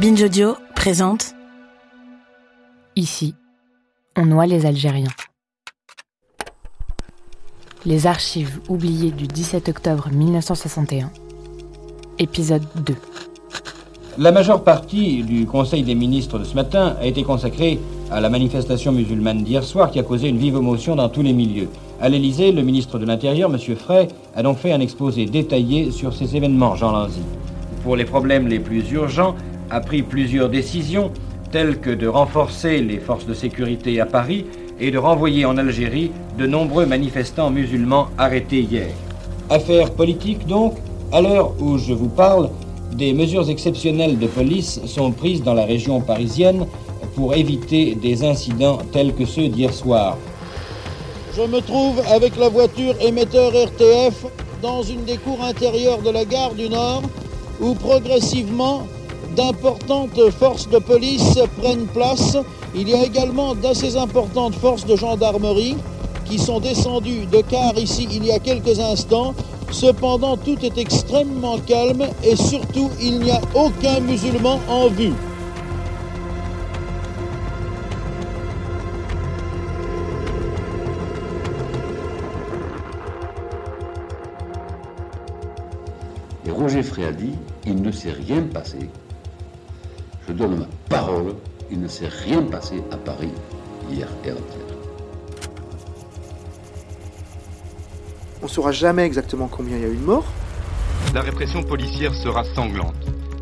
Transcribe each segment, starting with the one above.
Binge Audio présente Ici, on noie les Algériens. Les archives oubliées du 17 octobre 1961. Épisode 2. La majeure partie du Conseil des ministres de ce matin a été consacrée à la manifestation musulmane d'hier soir qui a causé une vive émotion dans tous les milieux. À l'Élysée, le ministre de l'Intérieur, M. Frey, a donc fait un exposé détaillé sur ces événements, Jean Lanzy. Pour les problèmes les plus urgents, a pris plusieurs décisions, telles que de renforcer les forces de sécurité à Paris et de renvoyer en Algérie de nombreux manifestants musulmans arrêtés hier. Affaire politique donc, à l'heure où je vous parle, des mesures exceptionnelles de police sont prises dans la région parisienne pour éviter des incidents tels que ceux d'hier soir. Je me trouve avec la voiture émetteur RTF dans une des cours intérieures de la gare du Nord où progressivement d'importantes forces de police prennent place. Il y a également d'assez importantes forces de gendarmerie qui sont descendues de car ici il y a quelques instants. Cependant, tout est extrêmement calme et surtout, il n'y a aucun musulman en vue. Et Roger Frey a dit, il ne s'est rien passé. Je donne ma parole, il ne s'est rien passé à Paris hier et avant-hier. On ne saura jamais exactement combien il y a eu de morts. La répression policière sera sanglante.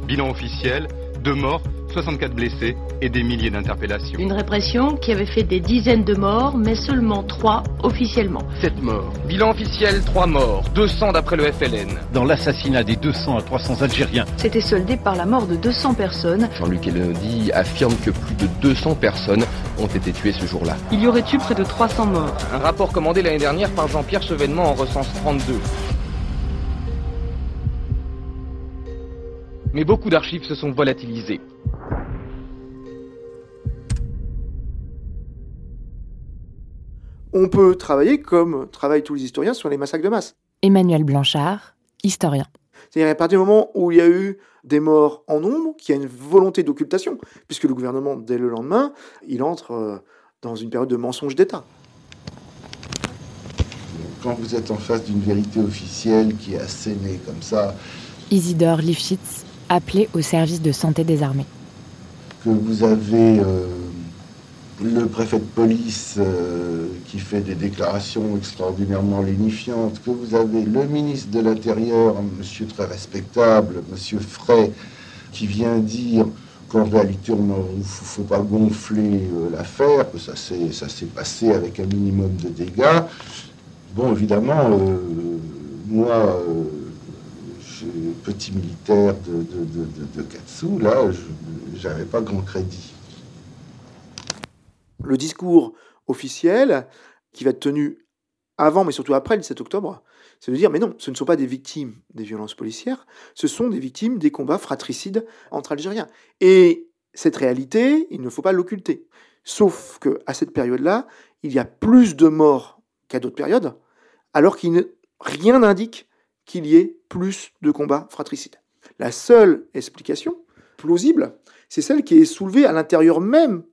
Bilan officiel, deux morts, 64 blessés et des milliers d'interpellations. Une répression qui avait fait des dizaines de morts, mais seulement trois officiellement. 7 morts. Bilan officiel, 3 morts. 200 d'après le FLN. Dans l'assassinat des 200 à 300 Algériens. C'était soldé par la mort de 200 personnes. Jean-Luc Elodie affirme que plus de 200 personnes ont été tuées ce jour-là. Il y aurait eu près de 300 morts. Un rapport commandé l'année dernière par Jean-Pierre Chevènement en recense 32. Mais beaucoup d'archives se sont volatilisées. On peut travailler comme travaillent tous les historiens sur les massacres de masse. Emmanuel Blanchard, historien. C'est-à-dire à partir du moment où il y a eu des morts en nombre, qu'il y a une volonté d'occultation, puisque le gouvernement, dès le lendemain, il entre euh, dans une période de mensonge d'État. Quand vous êtes en face d'une vérité officielle qui est assénée comme ça, Isidore Lifshitz, appelé au service de santé des armées. que vous avez euh, le préfet de police euh, qui fait des déclarations extraordinairement lénifiantes, que vous avez le ministre de l'Intérieur, monsieur très respectable, monsieur Frey, qui vient dire qu'en réalité, il ne faut pas gonfler euh, l'affaire, que ça s'est passé avec un minimum de dégâts. Bon, évidemment, euh, moi, petit militaire de, de, de, de, Katsu, là, je n'avais pas grand crédit. Le discours officiel, qui va être tenu avant, mais surtout après le 17 octobre, c'est de dire, mais non, ce ne sont pas des victimes des violences policières, ce sont des victimes des combats fratricides entre Algériens. Et cette réalité, il ne faut pas l'occulter. Sauf que à cette période-là, il y a plus de morts qu'à d'autres périodes, alors qu'il ne- rien n'indique qu'il y ait plus de combats fratricides. La seule explication plausible, c'est celle qui est soulevée à l'intérieur même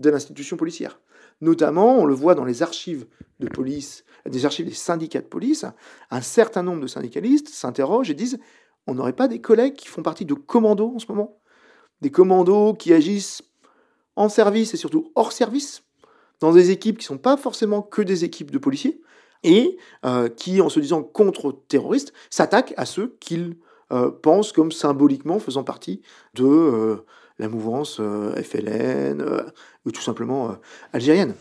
de l'institution policière. Notamment, on le voit dans les archives de police, des archives des syndicats de police, un certain nombre de syndicalistes s'interrogent et disent on n'aurait pas des collègues qui font partie de commandos en ce moment? Des commandos qui agissent en service et surtout hors service, dans des équipes qui ne sont pas forcément que des équipes de policiers, et euh, qui, en se disant contre-terroristes, s'attaquent à ceux qu'ils euh, pensent comme symboliquement faisant partie de euh, la mouvance euh, FLN, euh, ou tout simplement euh, algérienne.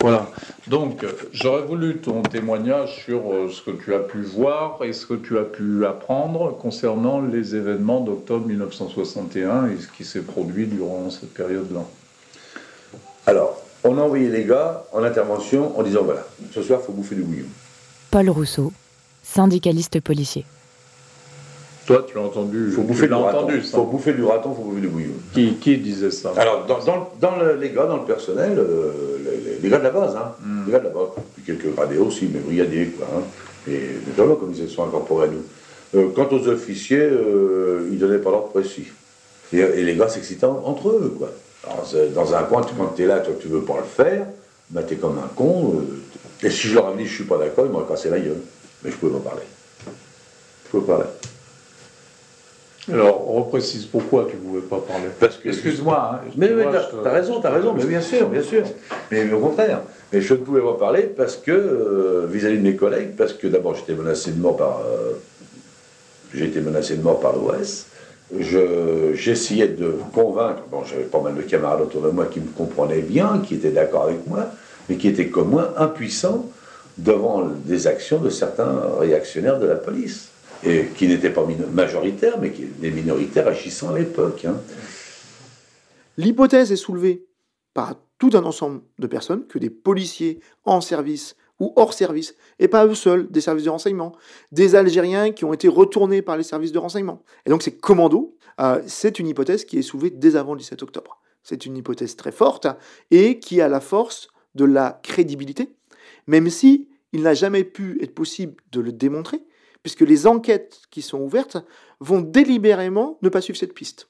Voilà. Donc, j'aurais voulu ton témoignage sur euh, ce que tu as pu voir et ce que tu as pu apprendre concernant les événements d'octobre 1961 et ce qui s'est produit durant cette période-là. Alors, on a envoyé les gars en intervention en disant voilà, ce soir, il faut bouffer du bouillon. Paul Rousseau, syndicaliste policier. Toi, tu l'as entendu. Faut bouffer du raton. ça. Faut bouffer du raton, faut bouffer du bouillon. Qui, qui disait ça? Alors, dans, dans- dans le- les gars, dans le personnel, euh, les, gars de la base, hein, Hmm. les gars de la base, puis quelques gradés aussi, mais brigadiers, quoi. Hein, et notamment comme ils se sont incorporés à nous. Euh, quant aux officiers, euh, ils donnaient pas l'ordre précis. Et, et les gars s'excitaient en- entre eux, quoi. Alors, dans un coin, tu- quand tu es là, toi, tu veux pas le faire, bah, tu es comme un con. euh, et si je leur avais dit je suis pas d'accord, ils m'auraient cassé la gueule. Mais je pouvais pas parler. Je pouvais pas parler. Alors, reprécise pourquoi tu ne pouvais pas parler. Parce que- Excuse-moi. hein, Mais, mais excuse-moi, t'as je te- t'as raison, raison, mais bien sûr, bien sûr. Mais, au contraire. Mais je ne pouvais pas parler parce que, euh, vis-à-vis de mes collègues, parce que d'abord j'étais menacé de mort par. euh, j'ai été menacé de mort par l'OS. Je- J'essayais de convaincre. Bon, j'avais pas mal de camarades autour de moi qui me comprenaient bien, qui étaient d'accord avec moi, mais qui étaient comme moi impuissants devant des actions de certains réactionnaires de la police. Et qui n'étaient pas majoritaires, mais qui, des minoritaires agissant à l'époque. hein. L'hypothèse est soulevée par tout un ensemble de personnes que des policiers en service ou hors service, et pas eux seuls, des services de renseignement, des Algériens qui ont été retournés par les services de renseignement. Et donc ces commandos, euh, c'est une hypothèse qui est soulevée dès avant le 17 octobre. C'est une hypothèse très forte et qui a la force de la crédibilité, même si il n'a jamais pu être possible de le démontrer, puisque les enquêtes qui sont ouvertes vont délibérément ne pas suivre cette piste.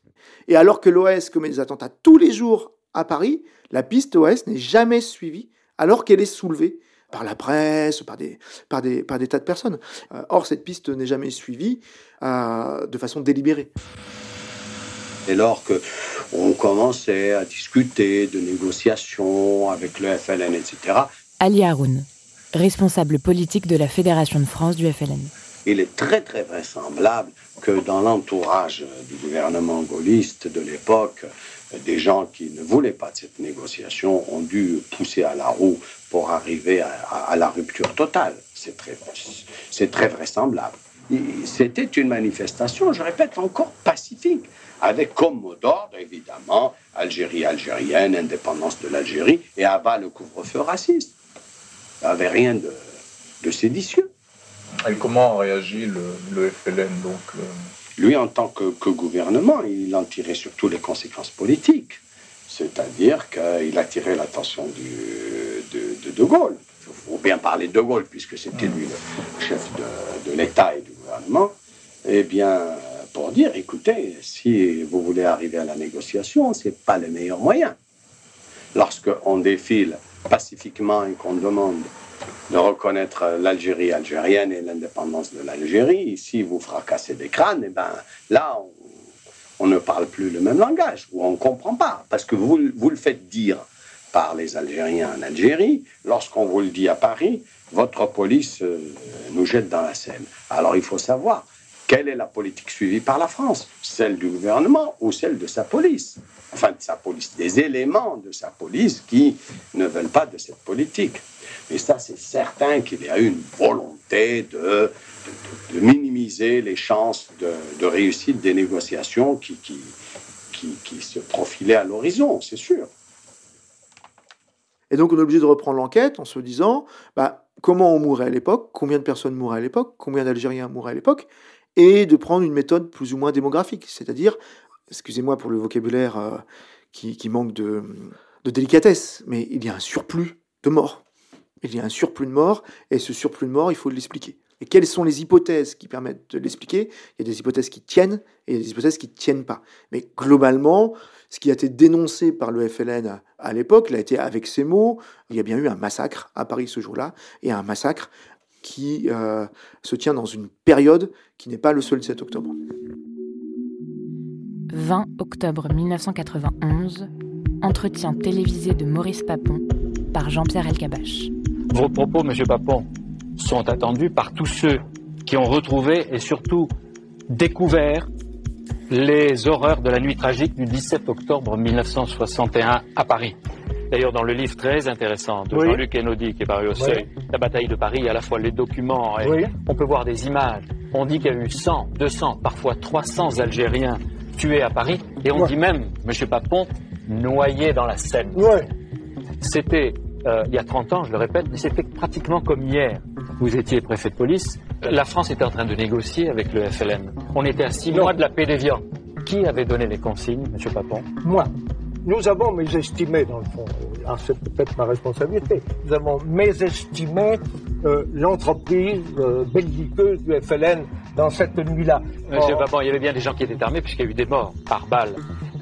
Et alors que l'OS commet des attentats tous les jours à Paris, la piste OS n'est jamais suivie alors qu'elle est soulevée par la presse, par des, par des, par des tas de personnes. Euh, or, cette piste n'est jamais suivie euh, de façon délibérée. Dès lors que on commençait à discuter de négociations avec le FLN, etc., Ali Haroun, responsable politique de la Fédération de France du FLN. Il est très très vraisemblable que dans l'entourage du gouvernement gaulliste de l'époque, des gens qui ne voulaient pas de cette négociation ont dû pousser à la roue pour arriver à, la rupture totale. C'est très, très vraisemblable. C'était une manifestation, je répète, encore pacifique, avec comme mot d'ordre, évidemment, Algérie algérienne, indépendance de l'Algérie, et abat le couvre-feu raciste. Il n'y avait rien de, de séditieux. Et comment a réagi le, le FLN donc euh, Lui, en tant que, gouvernement, il en tirait surtout les conséquences politiques. C'est-à-dire qu'il attirait l'attention de De Gaulle. Il faut bien parler de De Gaulle, puisque c'était lui le chef de, de l'État et du gouvernement. Eh bien, pour dire, écoutez, si vous voulez arriver à la négociation, ce n'est pas le meilleur moyen. Lorsqu'on défile pacifiquement et qu'on demande de reconnaître l'Algérie algérienne et l'indépendance de l'Algérie, si vous fracassez des crânes, eh ben, là, on, ne parle plus le même langage, ou on ne comprend pas, parce que vous, vous le faites dire par les Algériens en Algérie, lorsqu'on vous le dit à Paris, votre police euh, nous jette dans la Seine. Alors il faut savoir, quelle est la politique suivie par la France? Celle du gouvernement ou celle de sa police? Enfin, de sa police, des éléments de sa police qui ne veulent pas de cette politique. Mais ça, c'est certain qu'il y a une volonté de, minimiser les chances de, réussite des négociations qui, se profilaient à l'horizon, c'est sûr. Et donc on est obligé de reprendre l'enquête en se disant bah, comment on mourait à l'époque, combien de personnes mouraient à l'époque, combien d'Algériens mouraient à l'époque, et de prendre une méthode plus ou moins démographique, c'est-à-dire, excusez-moi pour le vocabulaire euh, qui, manque de délicatesse, mais il y a un surplus de morts. Il y a un surplus de morts, et ce surplus de morts, il faut l'expliquer. Et quelles sont les hypothèses qui permettent de l'expliquer? Il y a des hypothèses qui tiennent et des hypothèses qui ne tiennent pas. Mais globalement, ce qui a été dénoncé par le FLN à l'époque, il a été avec ces mots, il y a bien eu un massacre à Paris ce jour-là, et un massacre qui euh, se tient dans une période qui n'est pas le seul 17 octobre. 20 octobre 1991, entretien télévisé de Maurice Papon par Jean-Pierre Elkabach. Vos propos, Monsieur Papon, sont attendus par tous ceux qui ont retrouvé et surtout découvert les horreurs de la nuit tragique du 17 octobre 1961 à Paris. D'ailleurs, dans le livre très intéressant de Jean-Luc Enodi qui est paru au Seuil, La bataille de Paris, à la fois les documents, et on peut voir des images. On dit qu'il y a eu 100, 200, parfois 300 Algériens tués à Paris, et on dit même, M. Papon, noyés dans la Seine. C'était euh, il y a 30 ans, je le répète, mais c'était pratiquement comme hier. Vous étiez préfet de police, la France était en train de négocier avec le FLN. On était à six mois de la paix des viands. Qui avait donné les consignes, M. Papon? Moi. Nous avons mésestimé, dans le fond, ah, c'est peut-être ma responsabilité, nous avons mésestimé euh, l'entreprise euh, belliqueuse du FLN dans cette nuit-là. Monsieur Papon, il y avait bien des gens qui étaient armés puisqu'il y a eu des morts par balles.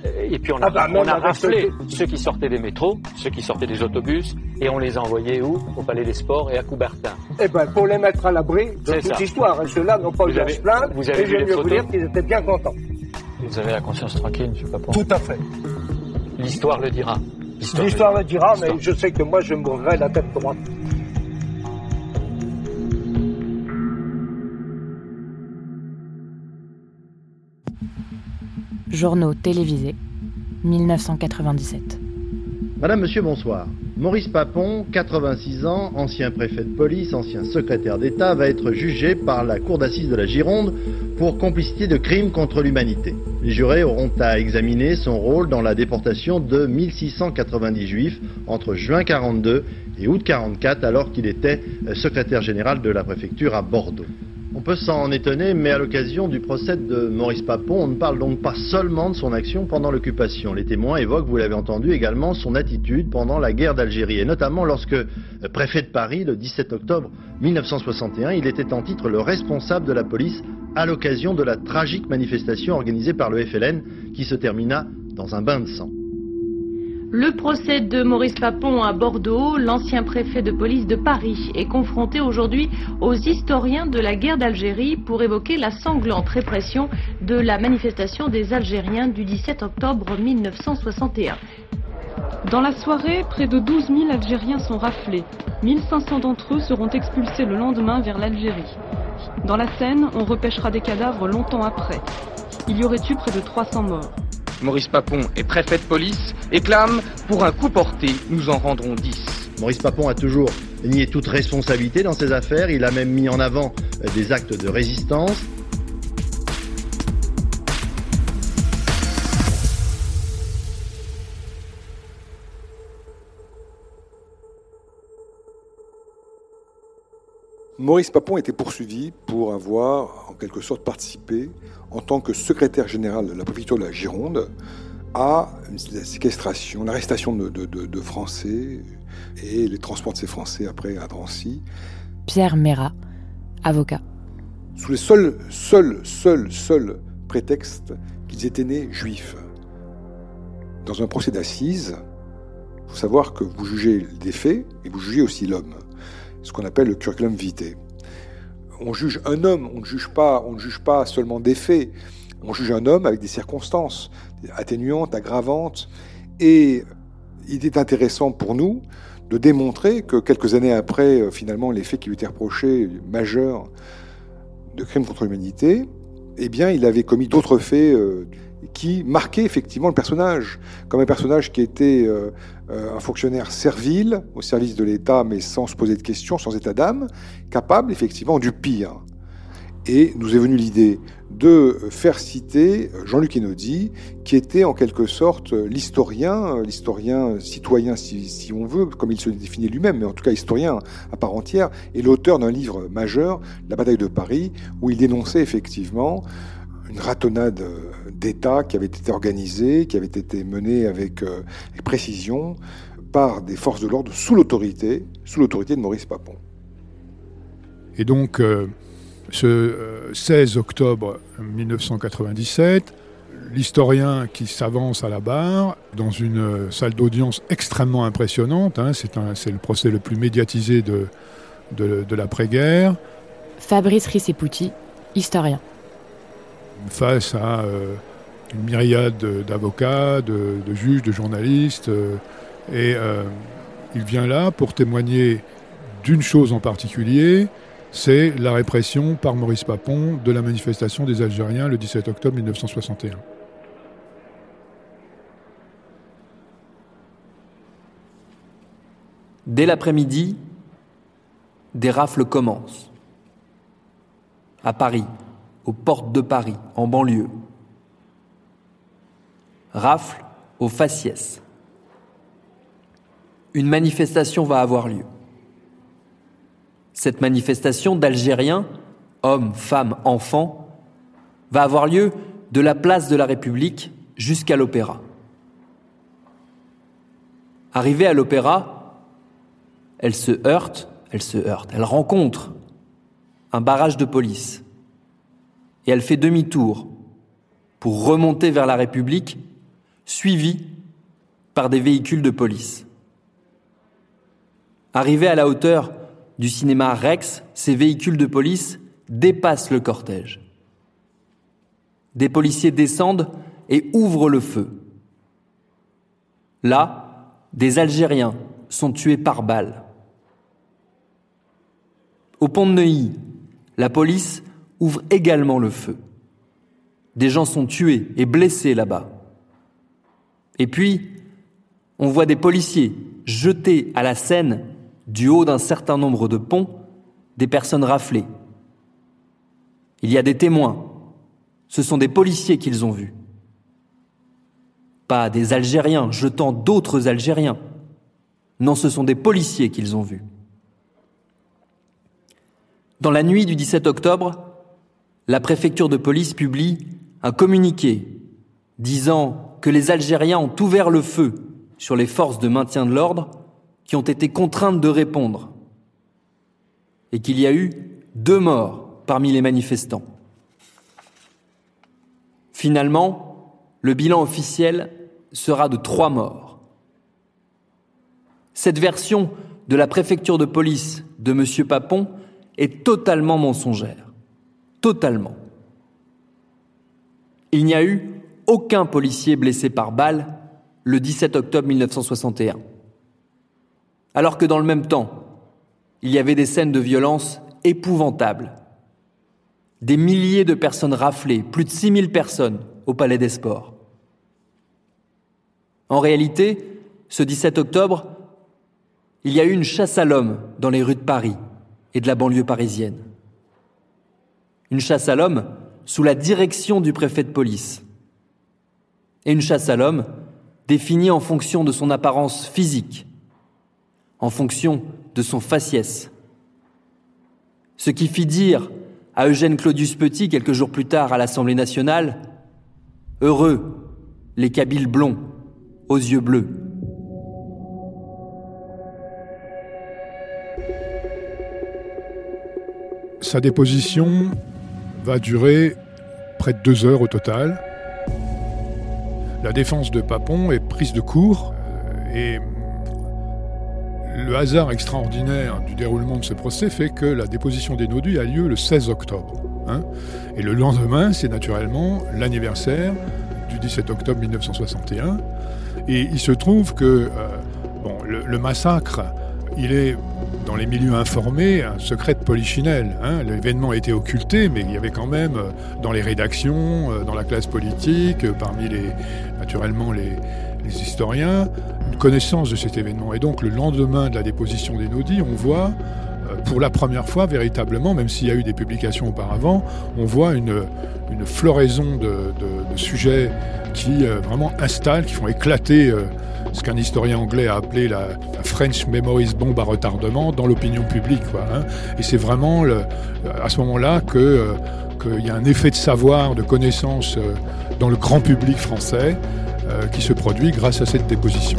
Et puis on a, ah bah, on a raflé ceux qui sortaient des métros, ceux qui sortaient des autobus, et on les a envoyés où? Au Palais des Sports et à Coubertin. Eh bien, pour les mettre à l'abri de toute ça. histoire. Et ceux-là n'ont pas eu à se plaindre, vous avez et je vais vous dire qu'ils étaient bien contents. Vous avez la conscience tranquille, M. Papon? Tout à fait. L'histoire le dira. L'histoire le dira, mais je sais que moi, je mourrai la tête droite. Journaux télévisés, 1997. Madame, Monsieur, bonsoir. Maurice Papon, 86 ans, ancien préfet de police, ancien secrétaire d'État, va être jugé par la Cour d'assises de la Gironde pour complicité de crimes contre l'humanité. Les jurés auront à examiner son rôle dans la déportation de 1690 juifs entre juin 42 et août 44 alors qu'il était secrétaire général de la préfecture à Bordeaux. On peut s'en étonner, mais à l'occasion du procès de Maurice Papon, on ne parle donc pas seulement de son action pendant l'occupation. Les témoins évoquent, vous l'avez entendu, également son attitude pendant la guerre d'Algérie, et notamment lorsque, euh, préfet de Paris, le 17 octobre 1961, il était en titre le responsable de la police à l'occasion de la tragique manifestation organisée par le FLN qui se termina dans un bain de sang. Le procès de Maurice Papon à Bordeaux, l'ancien préfet de police de Paris, est confronté aujourd'hui aux historiens de la guerre d'Algérie pour évoquer la sanglante répression de la manifestation des Algériens du 17 octobre 1961. Dans la soirée, près de 12 000 Algériens sont raflés. 1500 d'entre eux seront expulsés le lendemain vers l'Algérie. Dans la Seine, on repêchera des cadavres longtemps après. Il y aurait eu près de 300 morts. Maurice Papon est préfet de police et clame Pour un coup porté, nous en rendrons 10. Maurice Papon a toujours nié toute responsabilité dans ces affaires. Il a même mis en avant des actes de résistance. Maurice Papon était poursuivi pour avoir, en quelque sorte, participé, en tant que secrétaire général de la préfecture de la Gironde, à la séquestration, l'arrestation de, Français et les transports de ces Français après à Drancy. Pierre Mérat, avocat. Sous les seuls, seuls, seuls, seuls prétextes qu'ils étaient nés juifs. Dans un procès d'assises, il faut savoir que vous jugez des faits et vous jugez aussi l'homme ce qu'on appelle le curriculum vitae. On juge un homme, on ne juge pas, on ne juge pas seulement des faits. On juge un homme avec des circonstances atténuantes, aggravantes. Et il est intéressant pour nous de démontrer que quelques années après, euh, finalement, les faits qui lui étaient reprochés, majeurs, de crimes contre l'humanité, eh bien, il avait commis d'autres faits euh, qui marquaient effectivement le personnage, comme un personnage qui était euh, euh, un fonctionnaire servile au service de l'État, mais sans se poser de questions, sans état d'âme, capable effectivement du pire. Et nous est venue l'idée de faire citer Jean-Luc Enodi, qui était en quelque sorte l'historien, l'historien citoyen si, si, on veut, comme il se définit lui-même, mais en tout cas historien à part entière, et l'auteur d'un livre majeur, La bataille de Paris, où il dénonçait effectivement une ratonnade d'État qui avait été organisée, qui avait été menée avec, euh, précision par des forces de l'ordre sous l'autorité, sous l'autorité de Maurice Papon. Et donc, euh, ce 16 euh, octobre 1997, l'historien qui s'avance à la barre dans une salle d'audience extrêmement impressionnante, hein, c'est le procès le plus médiatisé de, de, de l'après-guerre. Fabrice Rissepouti, historien face à euh, une myriade d'avocats, de, juges, de journalistes. Euh, et euh, il vient là pour témoigner d'une chose en particulier, c'est la répression par Maurice Papon de la manifestation des Algériens le 17 octobre 1961. Dès l'après-midi, des rafles commencent. À Paris, aux portes de Paris, en banlieue. Rafle au faciès. Une manifestation va avoir lieu. Cette manifestation d'Algériens, hommes, femmes, enfants, va avoir lieu de la place de la République jusqu'à l'opéra. Arrivée à l'opéra, elle se heurte, elle se heurte, elle rencontre un barrage de police et elle fait demi-tour pour remonter vers la République, suivie par des véhicules de police. Arrivée à la hauteur du cinéma Rex, ces véhicules de police dépassent le cortège. Des policiers descendent et ouvrent le feu. Là, des Algériens sont tués par balles. Au pont de Neuilly, la police ouvre également le feu. Des gens sont tués et blessés là-bas. Et puis, on voit des policiers jeter à la Seine, du haut d'un certain nombre de ponts, des personnes raflées. Il y a des témoins. Ce sont des policiers qu'ils ont vus. Pas des Algériens jetant d'autres Algériens. Non, ce sont des policiers qu'ils ont vus. Dans la nuit du 17 octobre, la préfecture de police publie un communiqué disant que les Algériens ont ouvert le feu sur les forces de maintien de l'ordre qui ont été contraintes de répondre et qu'il y a eu deux morts parmi les manifestants. Finalement, le bilan officiel sera de trois morts. Cette version de la préfecture de police de M. Papon est totalement mensongère. Totalement. Il n'y a eu aucun policier blessé par balle le 17 octobre 1961. Alors que dans le même temps, il y avait des scènes de violence épouvantables. Des milliers de personnes raflées, plus de 6000 personnes au Palais des Sports. En réalité, ce 17 octobre, il y a eu une chasse à l'homme dans les rues de Paris et de la banlieue parisienne. Une chasse à l'homme sous la direction du préfet de police. Et une chasse à l'homme définie en fonction de son apparence physique, en fonction de son faciès. Ce qui fit dire à Eugène Claudius Petit quelques jours plus tard à l'Assemblée nationale Heureux les Kabyles blonds aux yeux bleus. Sa déposition va durer près de deux heures au total. La défense de Papon est prise de court euh, et le hasard extraordinaire du déroulement de ce procès fait que la déposition des nodus a lieu le 16 octobre. Hein. et le lendemain, c'est naturellement l'anniversaire du 17 octobre 1961. Et il se trouve que euh, le, massacre, il est dans les milieux informés un secret de polichinelle. Hein. L'événement a été occulté, mais il y avait quand même euh, dans les rédactions, euh, dans la classe politique, parmi les, naturellement les historiens, une connaissance de cet événement. Et donc le lendemain de la déposition des nodis, on voit euh, pour la première fois véritablement, même s'il y a eu des publications auparavant, on voit une, une floraison de, sujets qui euh, vraiment installent, qui font éclater euh, ce qu'un historien anglais a appelé la, French Memories Bomb à retardement dans l'opinion publique. Hein. Et c'est vraiment à ce moment-là qu'il y a un effet de savoir, de connaissance dans le grand public français qui se produit grâce à cette déposition.